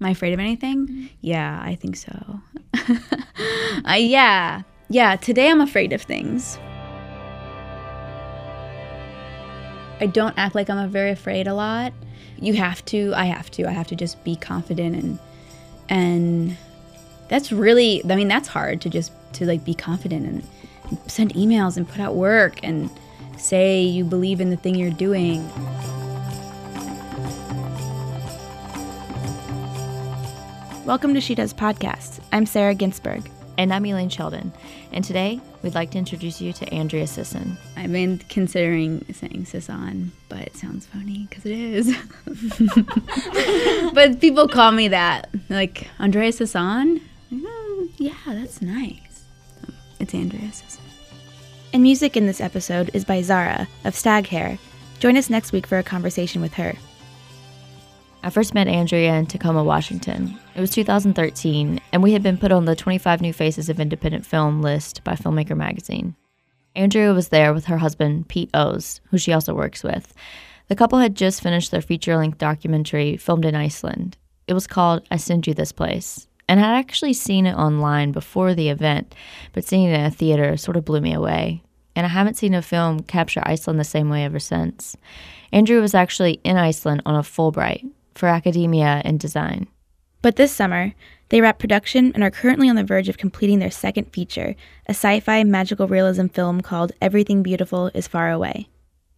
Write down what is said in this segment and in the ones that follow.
Am I afraid of anything? Yeah, I think so. uh, yeah, yeah. Today I'm afraid of things. I don't act like I'm very afraid a lot. You have to. I have to. I have to just be confident and and that's really. I mean, that's hard to just to like be confident and send emails and put out work and say you believe in the thing you're doing. Welcome to She Does Podcasts. I'm Sarah Ginsburg. And I'm Elaine Sheldon. And today, we'd like to introduce you to Andrea Sisson. I've been considering saying Sisson, but it sounds funny because it is. but people call me that. Like, Andrea Sisson? Oh, yeah, that's nice. It's Andrea Sisson. And music in this episode is by Zara of Stag Hair. Join us next week for a conversation with her. I first met Andrea in Tacoma, Washington. It was 2013, and we had been put on the 25 New Faces of Independent Film list by Filmmaker magazine. Andrea was there with her husband, Pete Ohs, who she also works with. The couple had just finished their feature length documentary filmed in Iceland. It was called I Send You This Place, and I'd actually seen it online before the event, but seeing it in a theater sort of blew me away. And I haven't seen a film capture Iceland the same way ever since. Andrea was actually in Iceland on a Fulbright, for academia and design. But this summer, they wrapped production and are currently on the verge of completing their second feature, a sci fi magical realism film called Everything Beautiful is Far Away.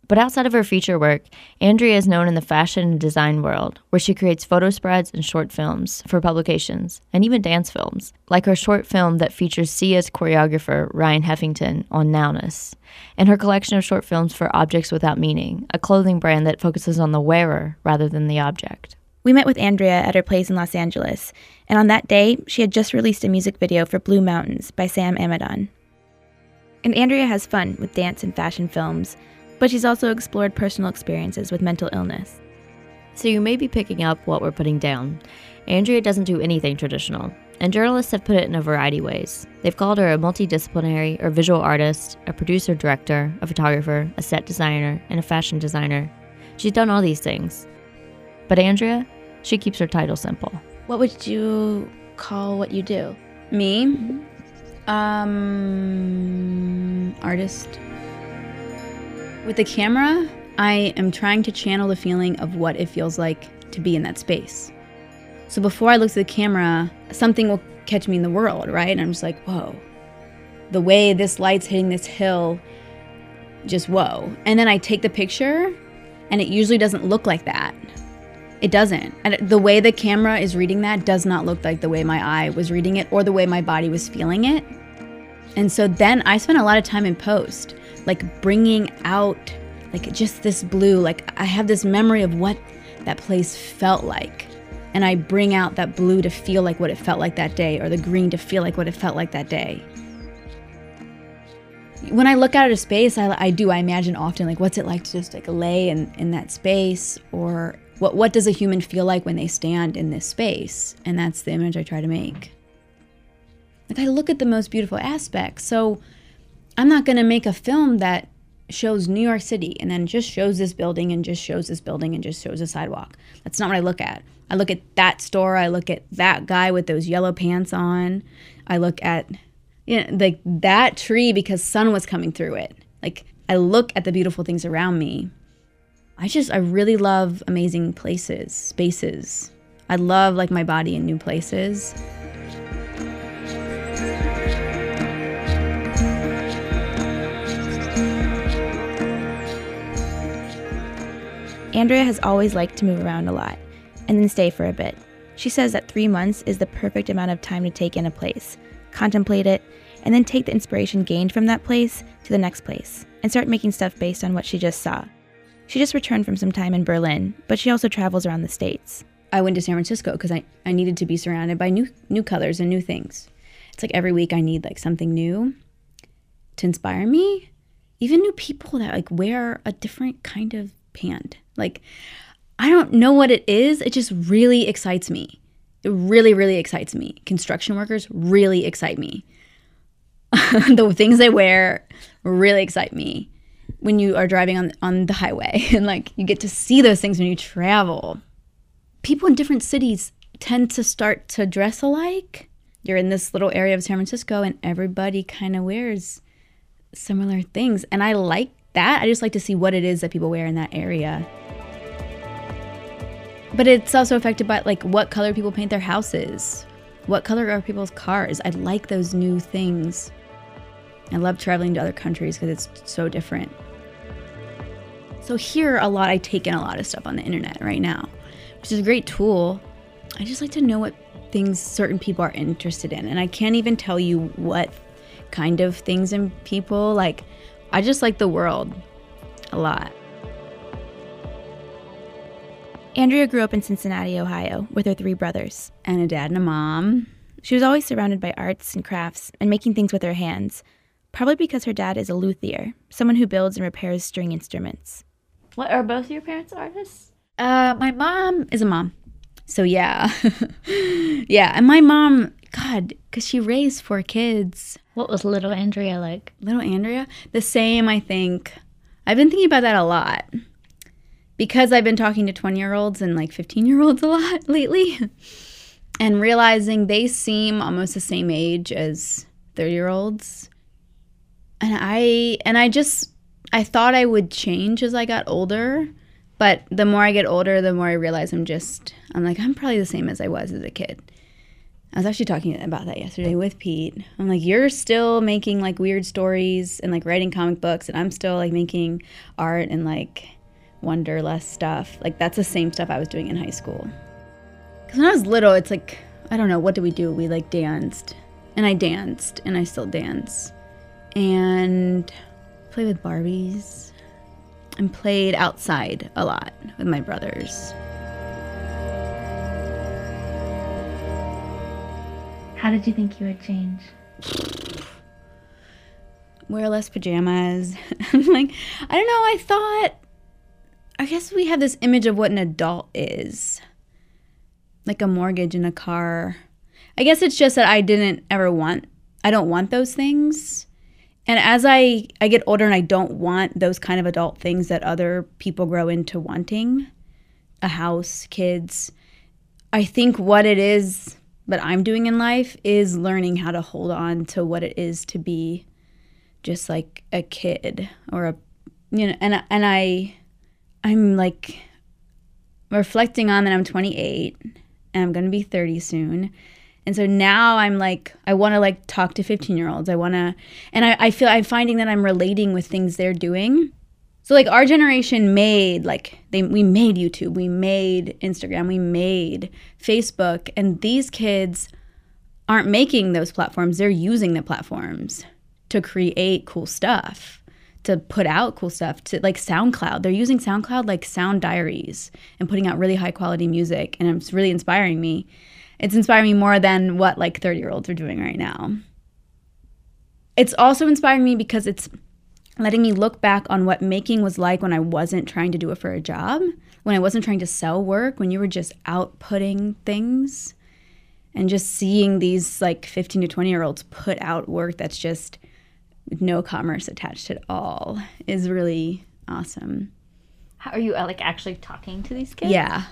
But outside of her feature work, Andrea is known in the fashion and design world, where she creates photo spreads and short films for publications, and even dance films, like her short film that features Sia's choreographer Ryan Heffington on Nowness, and her collection of short films for Objects Without Meaning, a clothing brand that focuses on the wearer rather than the object. We met with Andrea at her place in Los Angeles, and on that day, she had just released a music video for Blue Mountains by Sam Amidon. And Andrea has fun with dance and fashion films but she's also explored personal experiences with mental illness. So you may be picking up what we're putting down. Andrea doesn't do anything traditional, and journalists have put it in a variety of ways. They've called her a multidisciplinary or visual artist, a producer director, a photographer, a set designer, and a fashion designer. She's done all these things. But Andrea, she keeps her title simple. What would you call what you do? Me? Um, artist. With the camera, I am trying to channel the feeling of what it feels like to be in that space. So before I look at the camera, something will catch me in the world, right? And I'm just like, whoa. The way this light's hitting this hill, just whoa. And then I take the picture, and it usually doesn't look like that. It doesn't. And the way the camera is reading that does not look like the way my eye was reading it or the way my body was feeling it. And so then I spent a lot of time in post like bringing out like just this blue like i have this memory of what that place felt like and i bring out that blue to feel like what it felt like that day or the green to feel like what it felt like that day when i look out at a space i, I do i imagine often like what's it like to just like lay in, in that space or what, what does a human feel like when they stand in this space and that's the image i try to make like i look at the most beautiful aspects so I'm not going to make a film that shows New York City and then just shows this building and just shows this building and just shows a sidewalk. That's not what I look at. I look at that store, I look at that guy with those yellow pants on. I look at you know, like that tree because sun was coming through it. Like I look at the beautiful things around me. I just I really love amazing places, spaces. I love like my body in new places. Andrea has always liked to move around a lot and then stay for a bit. She says that three months is the perfect amount of time to take in a place, contemplate it, and then take the inspiration gained from that place to the next place and start making stuff based on what she just saw. She just returned from some time in Berlin, but she also travels around the States. I went to San Francisco because I, I needed to be surrounded by new new colors and new things. It's like every week I need like something new to inspire me. Even new people that like wear a different kind of pant. Like, I don't know what it is. It just really excites me. It really, really excites me. Construction workers really excite me. the things they wear really excite me when you are driving on on the highway and like you get to see those things when you travel. People in different cities tend to start to dress alike. You're in this little area of San Francisco and everybody kind of wears similar things. And I like that. I just like to see what it is that people wear in that area. But it's also affected by like what color people paint their houses. What color are people's cars? I like those new things. I love traveling to other countries because it's so different. So here a lot I take in a lot of stuff on the internet right now, which is a great tool. I just like to know what things certain people are interested in and I can't even tell you what kind of things and people like I just like the world a lot. Andrea grew up in Cincinnati, Ohio, with her three brothers. And a dad and a mom. She was always surrounded by arts and crafts and making things with her hands, probably because her dad is a luthier, someone who builds and repairs string instruments. What are both your parents artists? Uh, my mom is a mom. So yeah. yeah, and my mom, god, cuz she raised four kids. What was little Andrea like? Little Andrea, the same, I think. I've been thinking about that a lot because I've been talking to 20 year olds and like 15 year olds a lot lately and realizing they seem almost the same age as 30 year olds. And I, and I just, I thought I would change as I got older. But the more I get older, the more I realize I'm just, I'm like, I'm probably the same as I was as a kid. I was actually talking about that yesterday with Pete. I'm like, you're still making like weird stories and like writing comic books, and I'm still like making art and like Wonderlust stuff. Like that's the same stuff I was doing in high school. Because when I was little, it's like I don't know what do we do? We like danced, and I danced, and I still dance, and play with Barbies, and played outside a lot with my brothers. How did you think you would change? Wear less pajamas. like I don't know. I thought I guess we have this image of what an adult is like a mortgage and a car. I guess it's just that I didn't ever want, I don't want those things. And as I, I get older and I don't want those kind of adult things that other people grow into wanting a house, kids. I think what it is that I'm doing in life is learning how to hold on to what it is to be just like a kid or a you know and and I I'm like reflecting on that I'm 28 and I'm going to be 30 soon. And so now I'm like, I want to like talk to 15 year olds. I want to, and I, I feel I'm finding that I'm relating with things they're doing. So like our generation made like they we made YouTube, we made Instagram, we made Facebook, and these kids aren't making those platforms. They're using the platforms to create cool stuff to put out cool stuff to like SoundCloud. They're using SoundCloud like sound diaries and putting out really high quality music and it's really inspiring me. It's inspiring me more than what like 30-year-olds are doing right now. It's also inspiring me because it's letting me look back on what making was like when I wasn't trying to do it for a job, when I wasn't trying to sell work, when you were just outputting things and just seeing these like 15 to 20 year olds put out work that's just no commerce attached at all is really awesome. How are you uh, like actually talking to these kids? Yeah.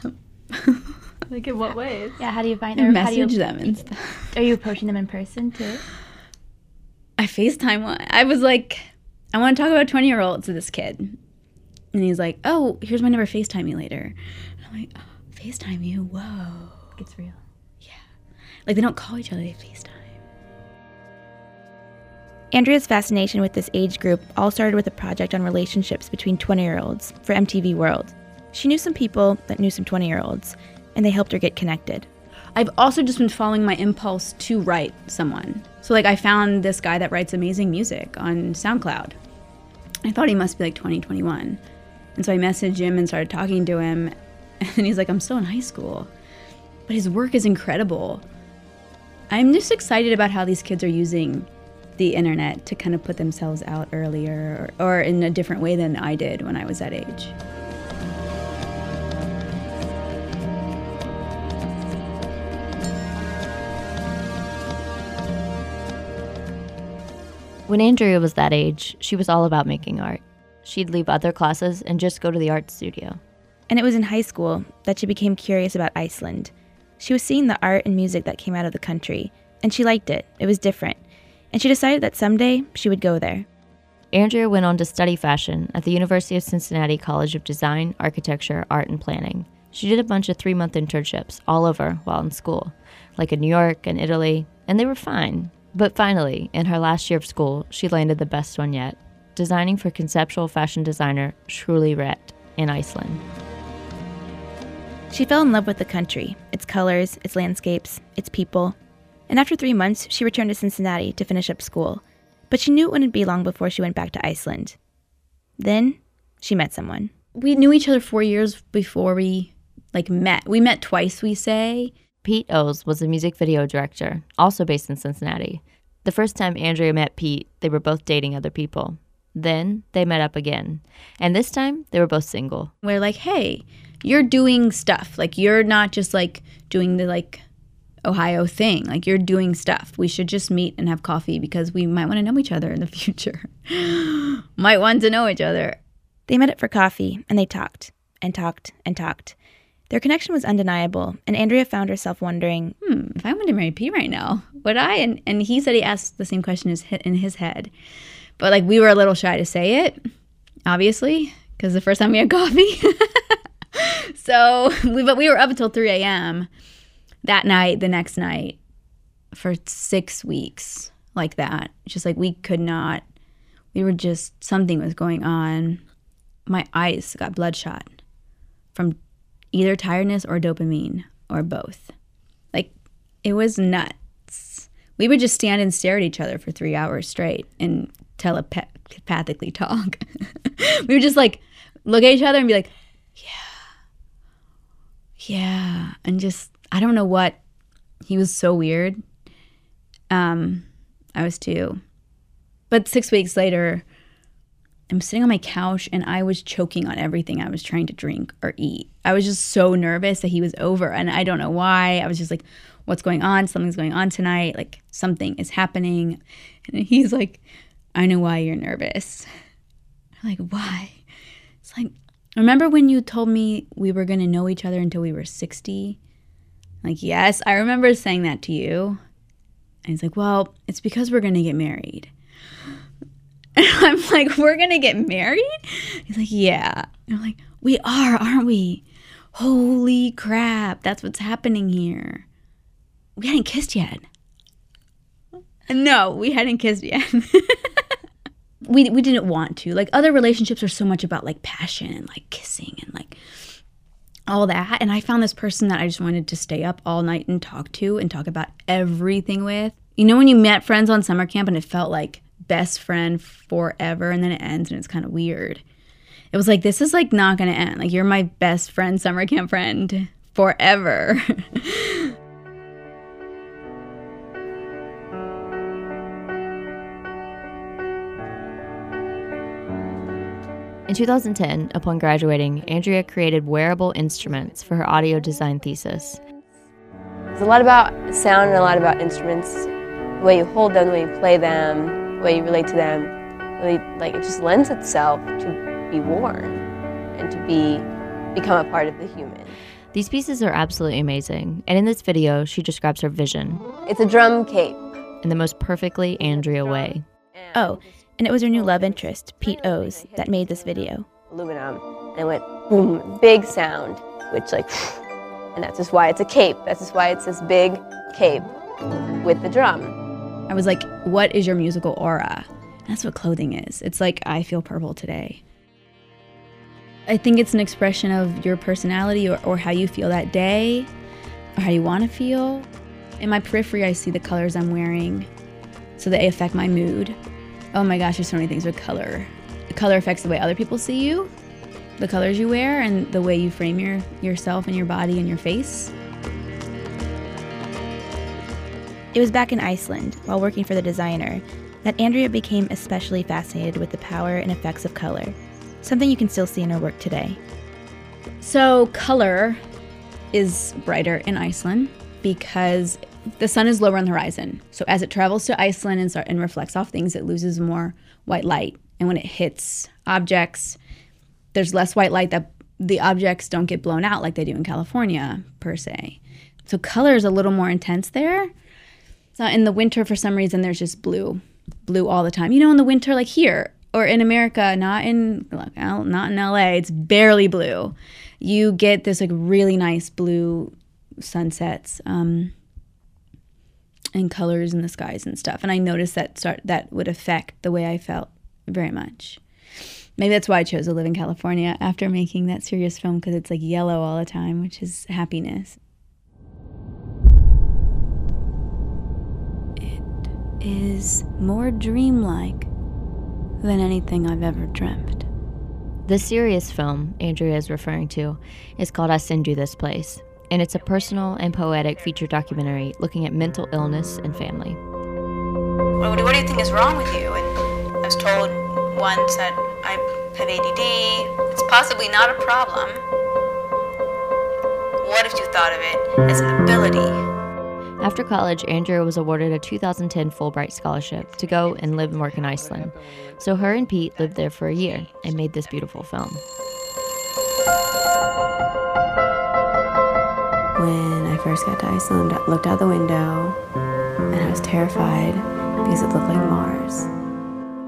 like in what ways? Yeah, how do you find them? Message you, them and stuff. Are you approaching them in person too? I FaceTime one. I was like, I want to talk about 20 year olds to this kid. And he's like, oh, here's my number. FaceTime me later. And I'm like, oh, FaceTime you? Whoa. It's real. Yeah. Like they don't call each other, they FaceTime. Andrea's fascination with this age group all started with a project on relationships between 20 year olds for MTV World. She knew some people that knew some 20 year olds, and they helped her get connected. I've also just been following my impulse to write someone. So, like, I found this guy that writes amazing music on SoundCloud. I thought he must be like 20, 21. And so I messaged him and started talking to him. And he's like, I'm still in high school. But his work is incredible. I'm just excited about how these kids are using the internet to kind of put themselves out earlier or, or in a different way than I did when I was that age. When Andrea was that age, she was all about making art. She'd leave other classes and just go to the art studio. And it was in high school that she became curious about Iceland. She was seeing the art and music that came out of the country, and she liked it. It was different. And she decided that someday she would go there. Andrea went on to study fashion at the University of Cincinnati College of Design, Architecture, Art, and Planning. She did a bunch of three month internships all over while in school, like in New York and Italy, and they were fine. But finally, in her last year of school, she landed the best one yet designing for conceptual fashion designer Sruli Recht in Iceland. She fell in love with the country, its colors, its landscapes, its people. And after three months, she returned to Cincinnati to finish up school. But she knew it wouldn't be long before she went back to Iceland. Then she met someone. We knew each other four years before we like met. We met twice, we say. Pete Ohs was a music video director, also based in Cincinnati. The first time Andrea met Pete, they were both dating other people. Then they met up again. And this time they were both single. We're like, hey, you're doing stuff. Like you're not just like doing the like Ohio thing. Like you're doing stuff. We should just meet and have coffee because we might want to know each other in the future. might want to know each other. They met up for coffee and they talked and talked and talked. Their connection was undeniable, and Andrea found herself wondering, hmm, if I wanted to marry P right now, would I? And and he said he asked the same question as in his head. But like we were a little shy to say it, obviously, because the first time we had coffee. so we but we were up until 3 a.m. that night, the next night, for six weeks like that. Just like we could not. We were just something was going on. My eyes got bloodshot from either tiredness or dopamine or both. Like it was nuts. We would just stand and stare at each other for three hours straight and telepathically talk. we would just like look at each other and be like, yeah, yeah. And just, I don't know what. He was so weird. Um, I was too. But six weeks later, I'm sitting on my couch and I was choking on everything I was trying to drink or eat. I was just so nervous that he was over and I don't know why. I was just like, what's going on? Something's going on tonight. Like something is happening. And he's like, I know why you're nervous. I'm like, why? It's like, remember when you told me we were going to know each other until we were 60? Like, yes, I remember saying that to you. And he's like, well, it's because we're going to get married. And I'm like, we're going to get married? He's like, yeah. And I'm like, we are, aren't we? Holy crap, that's what's happening here. We hadn't kissed yet. No, we hadn't kissed yet. we we didn't want to. Like other relationships are so much about like passion and like kissing and like all that. And I found this person that I just wanted to stay up all night and talk to and talk about everything with. You know when you met friends on summer camp and it felt like best friend forever and then it ends and it's kind of weird. It was like this is like not going to end. Like you're my best friend summer camp friend forever. In 2010, upon graduating, Andrea created wearable instruments for her audio design thesis. It's a lot about sound and a lot about instruments, the way you hold them, the way you play them, the way you relate to them. Really, like it just lends itself to be worn and to be become a part of the human. These pieces are absolutely amazing, and in this video, she describes her vision. It's a drum cape. In the most perfectly Andrea way. Oh, and it was her new love interest, Pete Ohs, that made this video. Aluminum, and it went boom, big sound, which like, and that's just why it's a cape. That's just why it's this big cape with the drum. I was like, what is your musical aura? That's what clothing is. It's like, I feel purple today. I think it's an expression of your personality or, or how you feel that day or how you want to feel. In my periphery, I see the colors I'm wearing so they affect my mood. Oh my gosh, there's so many things with color. The color affects the way other people see you, the colors you wear, and the way you frame your yourself and your body and your face. It was back in Iceland, while working for the designer, that Andrea became especially fascinated with the power and effects of color, something you can still see in her work today. So, color is brighter in Iceland because the sun is lower on the horizon. So as it travels to Iceland and, start, and reflects off things, it loses more white light. And when it hits objects, there's less white light that the objects don't get blown out like they do in California, per se. So color is a little more intense there. So in the winter, for some reason, there's just blue, blue all the time. You know, in the winter, like here or in America, not in not in LA, it's barely blue. You get this like really nice blue sunsets um, and colors in the skies and stuff. And I noticed that start that would affect the way I felt very much. Maybe that's why I chose to live in California after making that serious film because it's like yellow all the time, which is happiness. It is more dreamlike than anything I've ever dreamt. The serious film Andrea is referring to is called I Send You This Place, and it's a personal and poetic feature documentary looking at mental illness and family. What, do you think is wrong with you? And I was told once that I have ADD. It's possibly not a problem. What if you thought of it as an ability? After college, Andrea was awarded a 2010 Fulbright scholarship to go and live and work in Iceland. So her and Pete lived there for a year and made this beautiful film. When I first got to Iceland, I looked out the window and I was terrified because it looked like Mars.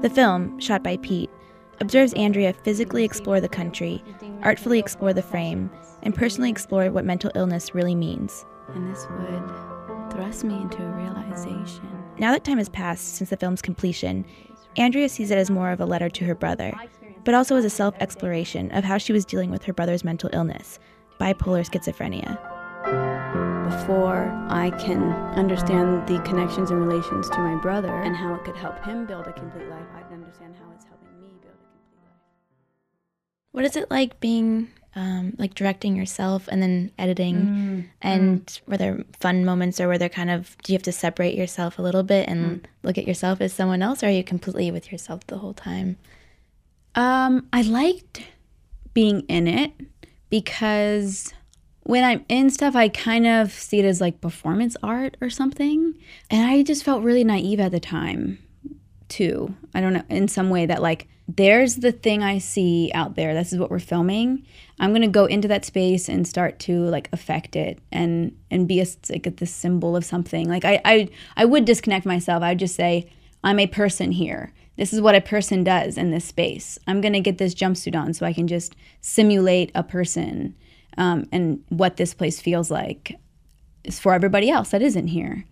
The film, shot by Pete, observes Andrea physically explore the country, artfully explore the frame, and personally explore what mental illness really means. And this would thrust me into a realization. Now that time has passed since the film's completion, Andrea sees it as more of a letter to her brother, but also as a self exploration of how she was dealing with her brother's mental illness, bipolar schizophrenia. Before I can understand the connections and relations to my brother and how it could help him build a complete life, I can understand how it's helping me build a complete life. What is it like being um, like directing yourself and then editing? Mm. And mm. were there fun moments or were there kind of, do you have to separate yourself a little bit and mm. look at yourself as someone else or are you completely with yourself the whole time? Um, I liked being in it because when I'm in stuff, I kind of see it as like performance art or something. And I just felt really naive at the time, too. I don't know, in some way that like, there's the thing I see out there. This is what we're filming. I'm gonna go into that space and start to like affect it and and be a like the symbol of something. Like I I I would disconnect myself. I'd just say I'm a person here. This is what a person does in this space. I'm gonna get this jumpsuit on so I can just simulate a person um, and what this place feels like is for everybody else that isn't here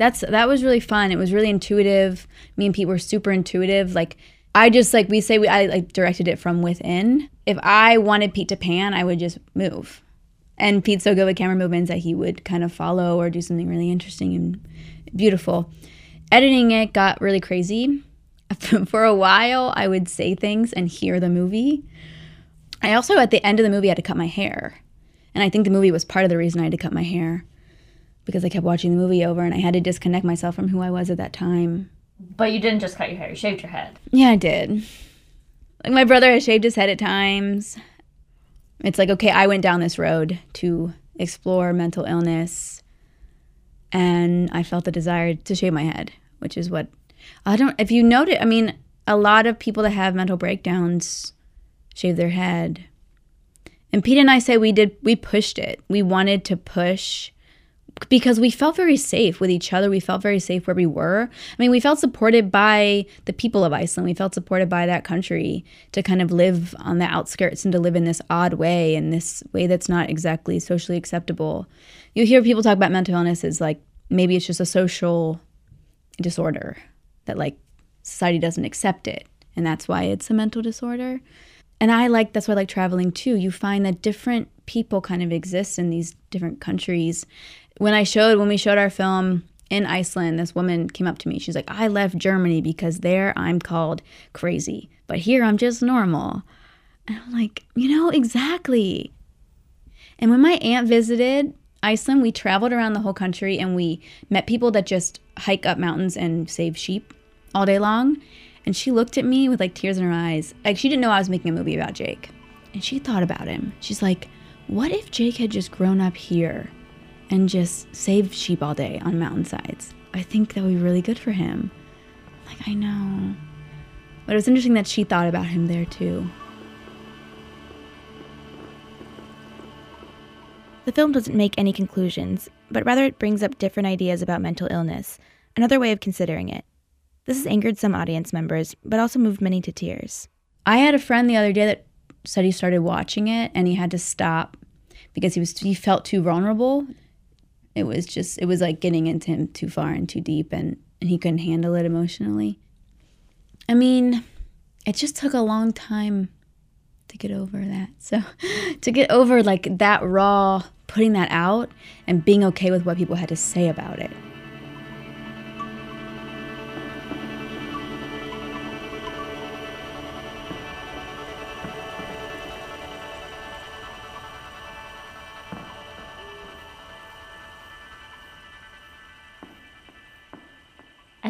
that's that was really fun. It was really intuitive. Me and Pete were super intuitive. Like I just like we say we I like directed it from within. If I wanted Pete to pan, I would just move. And Pete's so good with camera movements that he would kind of follow or do something really interesting and beautiful. Editing it got really crazy. For a while, I would say things and hear the movie. I also, at the end of the movie, had to cut my hair. And I think the movie was part of the reason I had to cut my hair because I kept watching the movie over and I had to disconnect myself from who I was at that time. But you didn't just cut your hair, you shaved your head. Yeah, I did. Like my brother has shaved his head at times. It's like, okay, I went down this road to explore mental illness and I felt the desire to shave my head, which is what I don't if you note it, I mean, a lot of people that have mental breakdowns shave their head. And Pete and I say we did we pushed it. We wanted to push because we felt very safe with each other. We felt very safe where we were. I mean, we felt supported by the people of Iceland. We felt supported by that country to kind of live on the outskirts and to live in this odd way, in this way that's not exactly socially acceptable. You hear people talk about mental illness as like maybe it's just a social disorder that like society doesn't accept it. And that's why it's a mental disorder. And I like, that's why I like traveling too. You find that different people kind of exist in these different countries when I showed when we showed our film in Iceland, this woman came up to me. She's like, "I left Germany because there I'm called crazy, but here I'm just normal." And I'm like, "You know exactly." And when my aunt visited Iceland, we traveled around the whole country and we met people that just hike up mountains and save sheep all day long. And she looked at me with like tears in her eyes. Like she didn't know I was making a movie about Jake. And she thought about him. She's like, "What if Jake had just grown up here?" And just save sheep all day on mountainsides. I think that would be really good for him. Like, I know. But it was interesting that she thought about him there too. The film doesn't make any conclusions, but rather it brings up different ideas about mental illness, another way of considering it. This has angered some audience members, but also moved many to tears. I had a friend the other day that said he started watching it and he had to stop because he was he felt too vulnerable. It was just it was like getting into him too far and too deep and, and he couldn't handle it emotionally. I mean, it just took a long time to get over that. So to get over like that raw putting that out and being okay with what people had to say about it.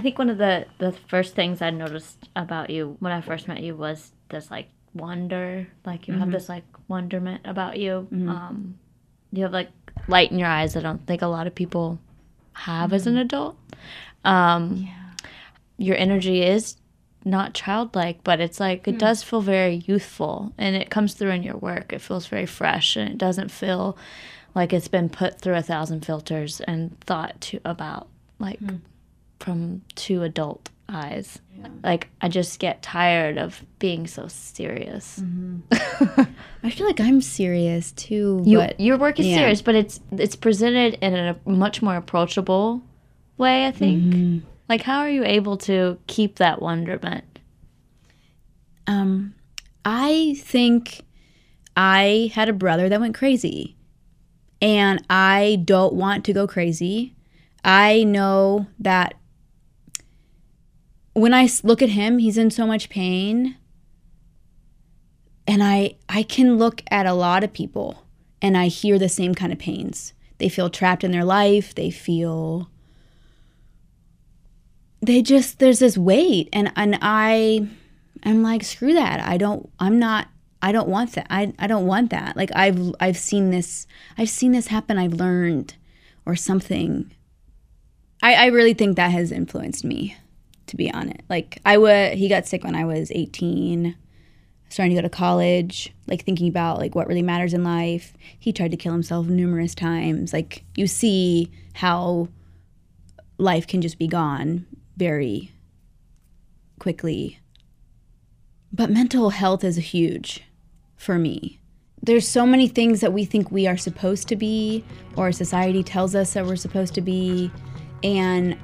I think one of the the first things I noticed about you when I first met you was this like wonder, like you have mm-hmm. this like wonderment about you. Mm-hmm. Um, you have like light in your eyes. I don't think a lot of people have as an mm-hmm. adult. Um, Your energy is not childlike, but it's like it hmm. does feel very youthful, and it comes through in your work. It feels very fresh, and it doesn't feel like it's been put through a thousand filters and thought to about like hmm. From two adult eyes. Like I just get tired of being so serious. I feel like I'm serious too, You, but your work is yeah. serious, but it's it's presented in a much more approachable way. I think. Mm-hmm. Like, how are you able to keep that wonderment? Um, I think I had a brother that went crazy, and I don't want to go crazy. I know that when I look at him, he's in so much pain, and I I can look at a lot of people and I hear the same kind of pains. They feel trapped in their life. They feel they just there's this weight and and I I'm like screw that. I don't I'm not I don't want that. I I don't want that. Like I've I've seen this I've seen this happen. I've learned or something. I I really think that has influenced me to be on it. Like I would he got sick when I was 18 starting to go to college, like thinking about like what really matters in life. He tried to kill himself numerous times. Like you see how life can just be gone very quickly. But mental health is huge for me. There's so many things that we think we are supposed to be, or society tells us that we're supposed to be. And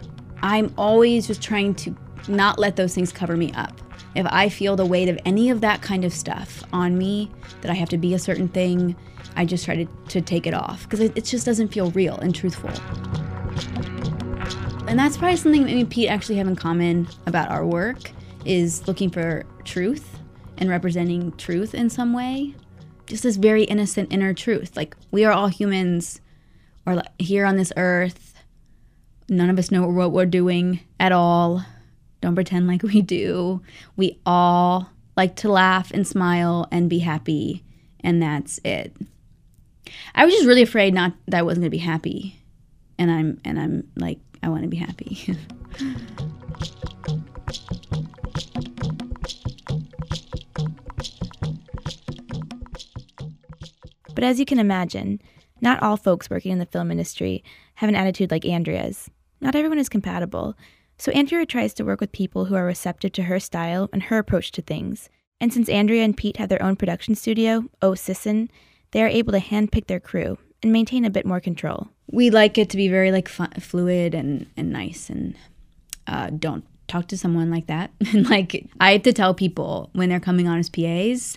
I'm always just trying to not let those things cover me up. If I feel the weight of any of that kind of stuff on me, that I have to be a certain thing, I just try to, to take it off because it, it just doesn't feel real and truthful. And that's probably something that me and Pete actually have in common about our work is looking for truth and representing truth in some way. Just this very innocent inner truth. Like we are all humans like here on this earth. None of us know what we're doing at all. Don't pretend like we do. We all like to laugh and smile and be happy, and that's it. I was just really afraid not that I wasn't gonna be happy, and I'm and I'm like I want to be happy. But as you can imagine, not all folks working in the film industry have an attitude like Andrea's. Not everyone is compatible. So Andrea tries to work with people who are receptive to her style and her approach to things. And since Andrea and Pete have their own production studio, O Sisson, they are able to handpick their crew and maintain a bit more control. we like it to be very like fun, fluid and and nice and uh, don't talk to someone like that and like i have to tell people when they're coming on as pas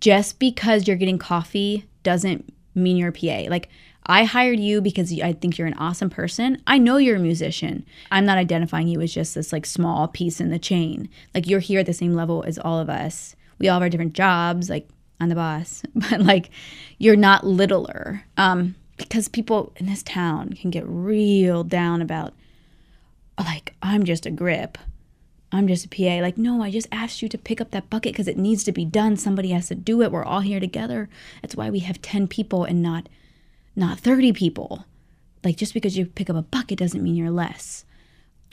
just because you're getting coffee doesn't mean you're a pa like i hired you because i think you're an awesome person i know you're a musician i'm not identifying you as just this like small piece in the chain like you're here at the same level as all of us we all have our different jobs like I'm the boss, but like you're not littler. Um, because people in this town can get real down about like I'm just a grip. I'm just a PA. Like, no, I just asked you to pick up that bucket because it needs to be done. Somebody has to do it. We're all here together. That's why we have 10 people and not not 30 people. Like just because you pick up a bucket doesn't mean you're less.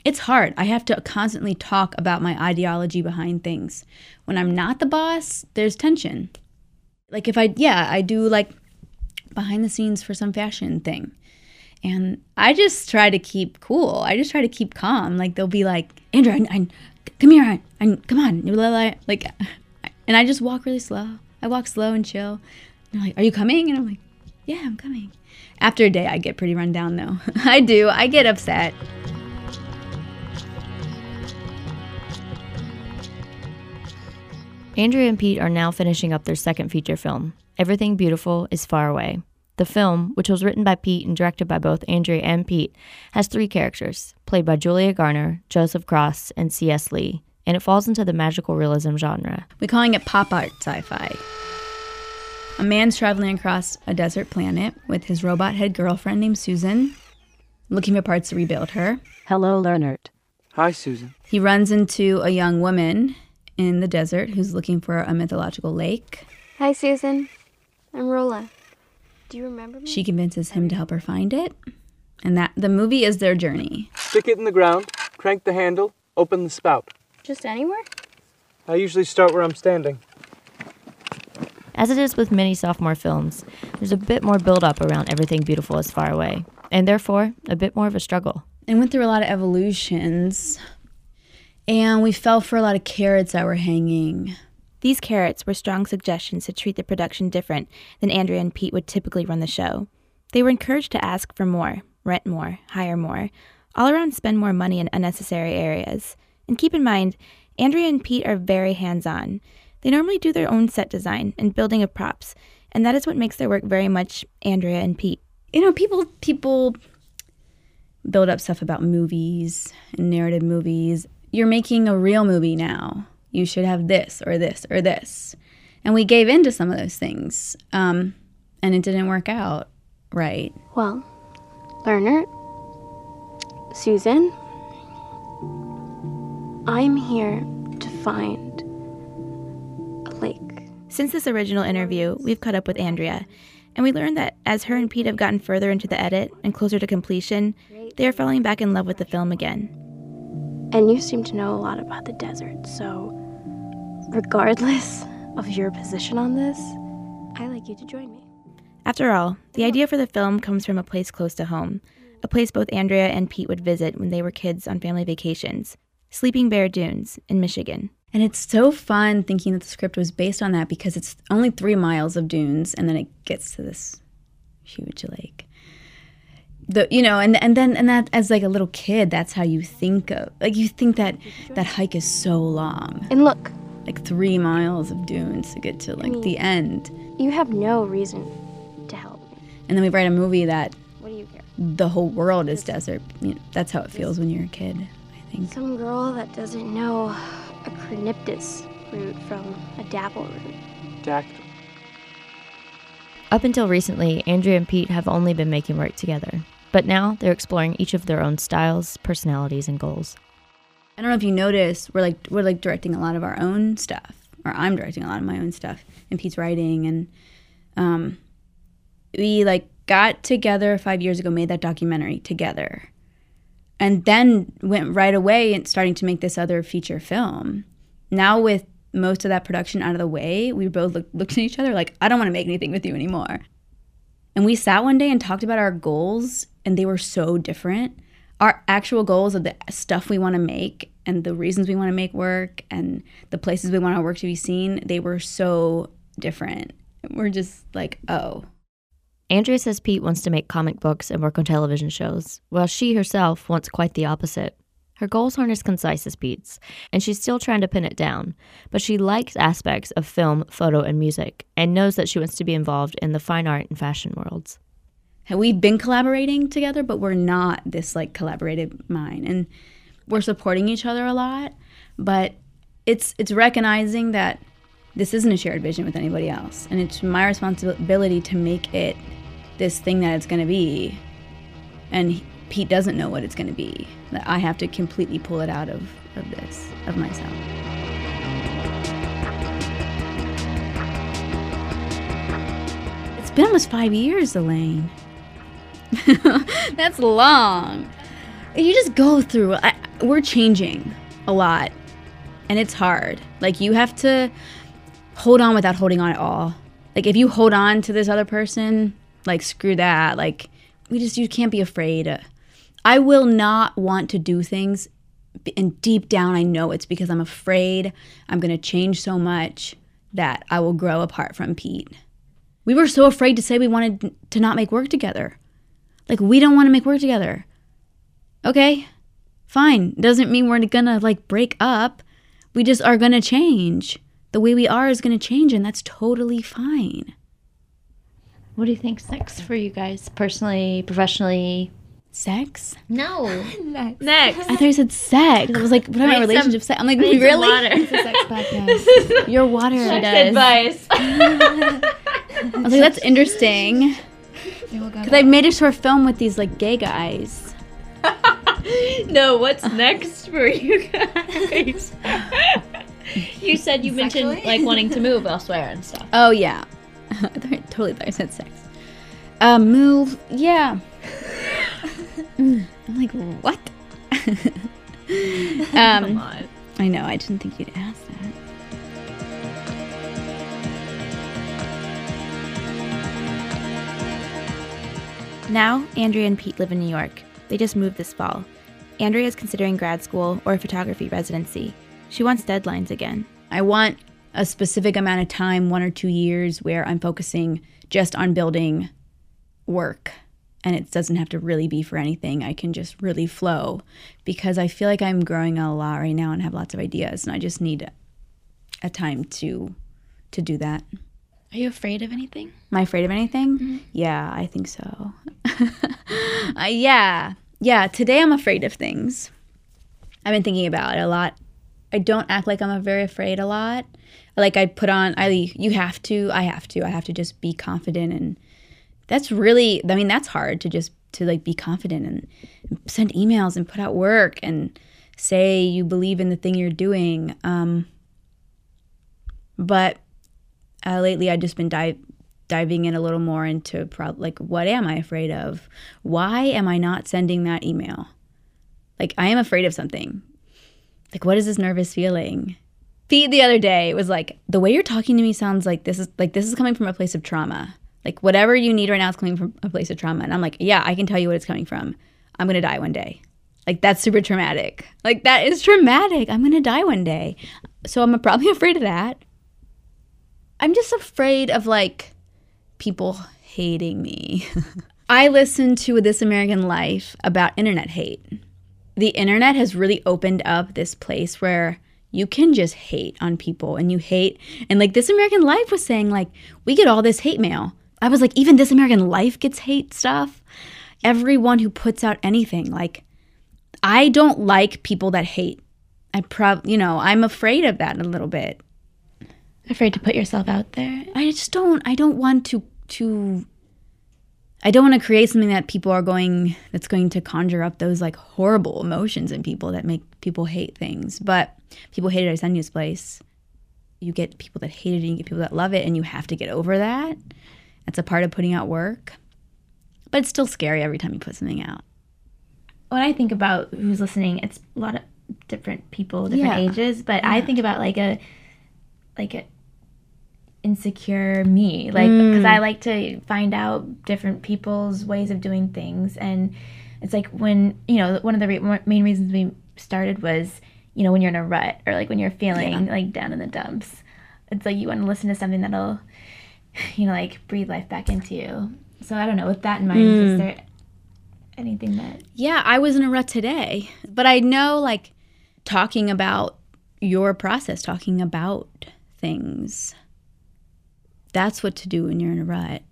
It's hard. I have to constantly talk about my ideology behind things. When I'm not the boss, there's tension. Like if I yeah, I do like behind the scenes for some fashion thing. And I just try to keep cool. I just try to keep calm. Like they'll be like, Andrew, I, I, come here, I, I, come on, like, and I just walk really slow. I walk slow and chill. And they're like, Are you coming? And I'm like, Yeah, I'm coming. After a day, I get pretty run down though. I do. I get upset. Andrea and Pete are now finishing up their second feature film, Everything Beautiful is Far Away. The film, which was written by Pete and directed by both Andrea and Pete, has three characters, played by Julia Garner, Joseph Cross, and C.S. Lee, and it falls into the magical realism genre. We're calling it pop art sci fi. A man's traveling across a desert planet with his robot head girlfriend named Susan, looking for parts to rebuild her. Hello, Lerner. Hi, Susan. He runs into a young woman in the desert who's looking for a mythological lake. Hi, Susan. I'm Rolla. Do you remember me? She convinces him to help her find it. And that the movie is their journey. Stick it in the ground, crank the handle, open the spout. Just anywhere? I usually start where I'm standing. As it is with many sophomore films, there's a bit more build up around Everything Beautiful is Far Away, and therefore a bit more of a struggle. And went through a lot of evolutions and we fell for a lot of carrots that were hanging. These carrots were strong suggestions to treat the production different than Andrea and Pete would typically run the show. They were encouraged to ask for more, rent more, hire more, all around spend more money in unnecessary areas. And keep in mind, Andrea and Pete are very hands on. They normally do their own set design and building of props, and that is what makes their work very much Andrea and Pete. You know, people people build up stuff about movies and narrative movies you're making a real movie now. You should have this or this or this. And we gave in to some of those things. Um, and it didn't work out right. Well, Lerner, Susan, I'm here to find a lake. Since this original interview, we've caught up with Andrea, and we learned that as her and Pete have gotten further into the edit and closer to completion, they are falling back in love with the film again. And you seem to know a lot about the desert, so regardless of your position on this, I'd like you to join me. After all, the idea for the film comes from a place close to home, a place both Andrea and Pete would visit when they were kids on family vacations Sleeping Bear Dunes in Michigan. And it's so fun thinking that the script was based on that because it's only three miles of dunes and then it gets to this huge lake. The you know and and then and that as like a little kid that's how you think of like you think that that hike is so long. And look. Like three miles of dunes to get to like I mean, the end. you have no reason to help. Me and then we write a movie that what do you care? the whole world is desert. You know, that's how it feels when you're a kid i think. Some girl that doesn't know a criniptus root from a dapple root dactyl up until recently, Andrea and Pete have only been making work together. But now they're exploring each of their own styles, personalities, and goals. I don't know if you noticed, we're like we're like directing a lot of our own stuff, or I'm directing a lot of my own stuff, and Pete's writing, and um, we like got together five years ago, made that documentary together, and then went right away and starting to make this other feature film. Now with most of that production out of the way, we both look, looked at each other like, I don't want to make anything with you anymore. And we sat one day and talked about our goals, and they were so different. Our actual goals of the stuff we want to make and the reasons we want to make work and the places we want our work to be seen, they were so different. We're just like, oh. Andrea says Pete wants to make comic books and work on television shows, while she herself wants quite the opposite. Her goals aren't as concise as Pete's, and she's still trying to pin it down, but she likes aspects of film, photo, and music, and knows that she wants to be involved in the fine art and fashion worlds. We've been collaborating together, but we're not this like collaborative mind, and we're supporting each other a lot. But it's it's recognizing that this isn't a shared vision with anybody else, and it's my responsibility to make it this thing that it's going to be. And Pete doesn't know what it's going to be. That I have to completely pull it out of, of this, of myself. It's been almost five years, Elaine. That's long. You just go through. I, we're changing a lot, and it's hard. Like you have to hold on without holding on at all. Like if you hold on to this other person, like screw that. Like we just you can't be afraid. I will not want to do things and deep down I know it's because I'm afraid I'm going to change so much that I will grow apart from Pete. We were so afraid to say we wanted to not make work together. Like we don't want to make work together. Okay? Fine. Doesn't mean we're going to like break up. We just are going to change. The way we are is going to change and that's totally fine. What do you think's next for you guys, personally, professionally? Sex? No. Next. next I thought you said sex. I was like, what about Need some- relationship sex? I'm like, need some really? water. It's a sex podcast. Your water. Advice. I was like, that's interesting. Because I made a short film with these like gay guys. no, what's next for you guys? You said you mentioned like wanting to move elsewhere and stuff. Oh yeah, I totally thought I said sex. Uh, move. Yeah. I'm like, what? um, on. I know. I didn't think you'd ask that. Now, Andrea and Pete live in New York. They just moved this fall. Andrea is considering grad school or a photography residency. She wants deadlines again. I want a specific amount of time, one or two years, where I'm focusing just on building work. And it doesn't have to really be for anything. I can just really flow because I feel like I'm growing a lot right now and have lots of ideas. And I just need a time to to do that. Are you afraid of anything? Am I afraid of anything? Yeah, I think so. uh, yeah. Yeah, today I'm afraid of things. I've been thinking about it a lot. I don't act like I'm very afraid a lot. Like I put on I you have to, I have to. I have to just be confident and that's really I mean that's hard to just to like be confident and send emails and put out work and say you believe in the thing you're doing. Um but uh, lately I've just been dive, diving in a little more into pro- like what am I afraid of? Why am I not sending that email? Like I am afraid of something. Like what is this nervous feeling? Pete the other day was like, the way you're talking to me sounds like this is like this is coming from a place of trauma. Like whatever you need right now is coming from a place of trauma. And I'm like, yeah, I can tell you what it's coming from. I'm gonna die one day. Like that's super traumatic. Like that is traumatic. I'm gonna die one day. So I'm probably afraid of that. I'm just afraid of like people hating me. I listened to This American Life about internet hate. The internet has really opened up this place where you can just hate on people and you hate and like This American Life was saying like we get all this hate mail. I was like even This American Life gets hate stuff. Everyone who puts out anything like I don't like people that hate. I prob you know, I'm afraid of that a little bit. Afraid to put yourself out there? I just don't I don't want to to I don't want to create something that people are going that's going to conjure up those like horrible emotions in people that make people hate things. But people hate it, I send you this place. You get people that hate it and you get people that love it and you have to get over that. That's a part of putting out work. But it's still scary every time you put something out. When I think about who's listening, it's a lot of different people, different Yeah. ages, but I think about like a like a insecure me. Like because i mm. like to find out different people's ways of doing things. And it's like when you know one of the re- main reasons we started was you know when you're in a rut or like when you're feeling like down in the dumps. It's like you want to listen to something that'll you know like breathe life back into you. So i don't know with that in mind is mm. there anything that Yeah, I was in a rut today, but I know like talking about your process, talking about things. That's what to do when you're in a rut.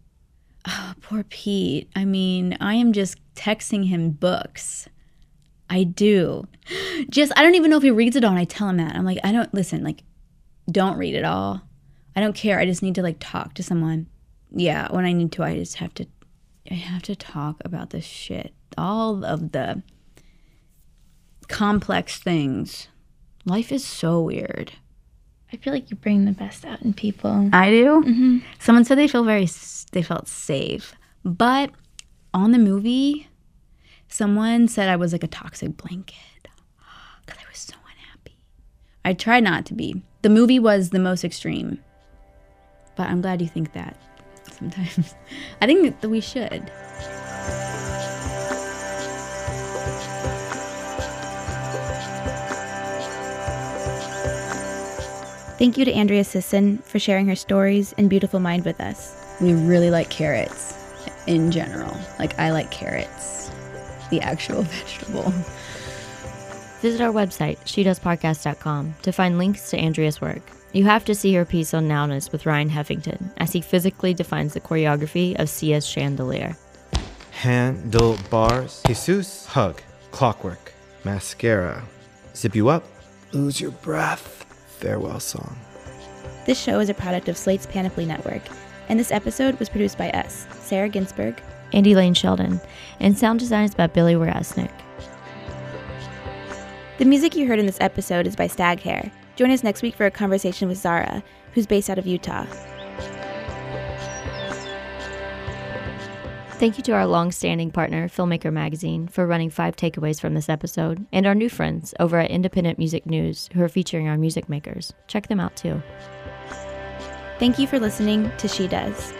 Oh, poor Pete. I mean, I am just texting him books. I do. Just, I don't even know if he reads it all, and I tell him that. I'm like, I don't, listen, like, don't read it all. I don't care. I just need to, like, talk to someone. Yeah, when I need to, I just have to I have to talk about this shit. All of the complex things. Life is so weird. I feel like you bring the best out in people I do. Mm-hmm. Someone said they feel very, they felt safe, but on the movie, someone said I was like a toxic blanket because I was so unhappy. I tried not to be. The movie was the most extreme, but I'm glad you think that. sometimes. I think that we should. Thank you to Andrea Sisson for sharing her stories and beautiful mind with us. We really like carrots in general. Like, I like carrots, the actual vegetable. Visit our website, shedoespodcast.com, to find links to Andrea's work. You have to see her piece on Nowness with Ryan Heffington as he physically defines the choreography of Sia's chandelier. Handlebars. Jesus. Hug. Clockwork. Mascara. Zip you up. Lose your breath. Farewell song. This show is a product of Slate's Panoply Network, and this episode was produced by us, Sarah Ginsberg, Andy Lane Sheldon, and sound design is by Billy Werasnik. The music you heard in this episode is by Stag Hair. Join us next week for a conversation with Zara, who's based out of Utah. Thank you to our long-standing partner, Filmmaker Magazine, for running five takeaways from this episode, and our new friends over at Independent Music News, who are featuring our music makers. Check them out too. Thank you for listening to She Does.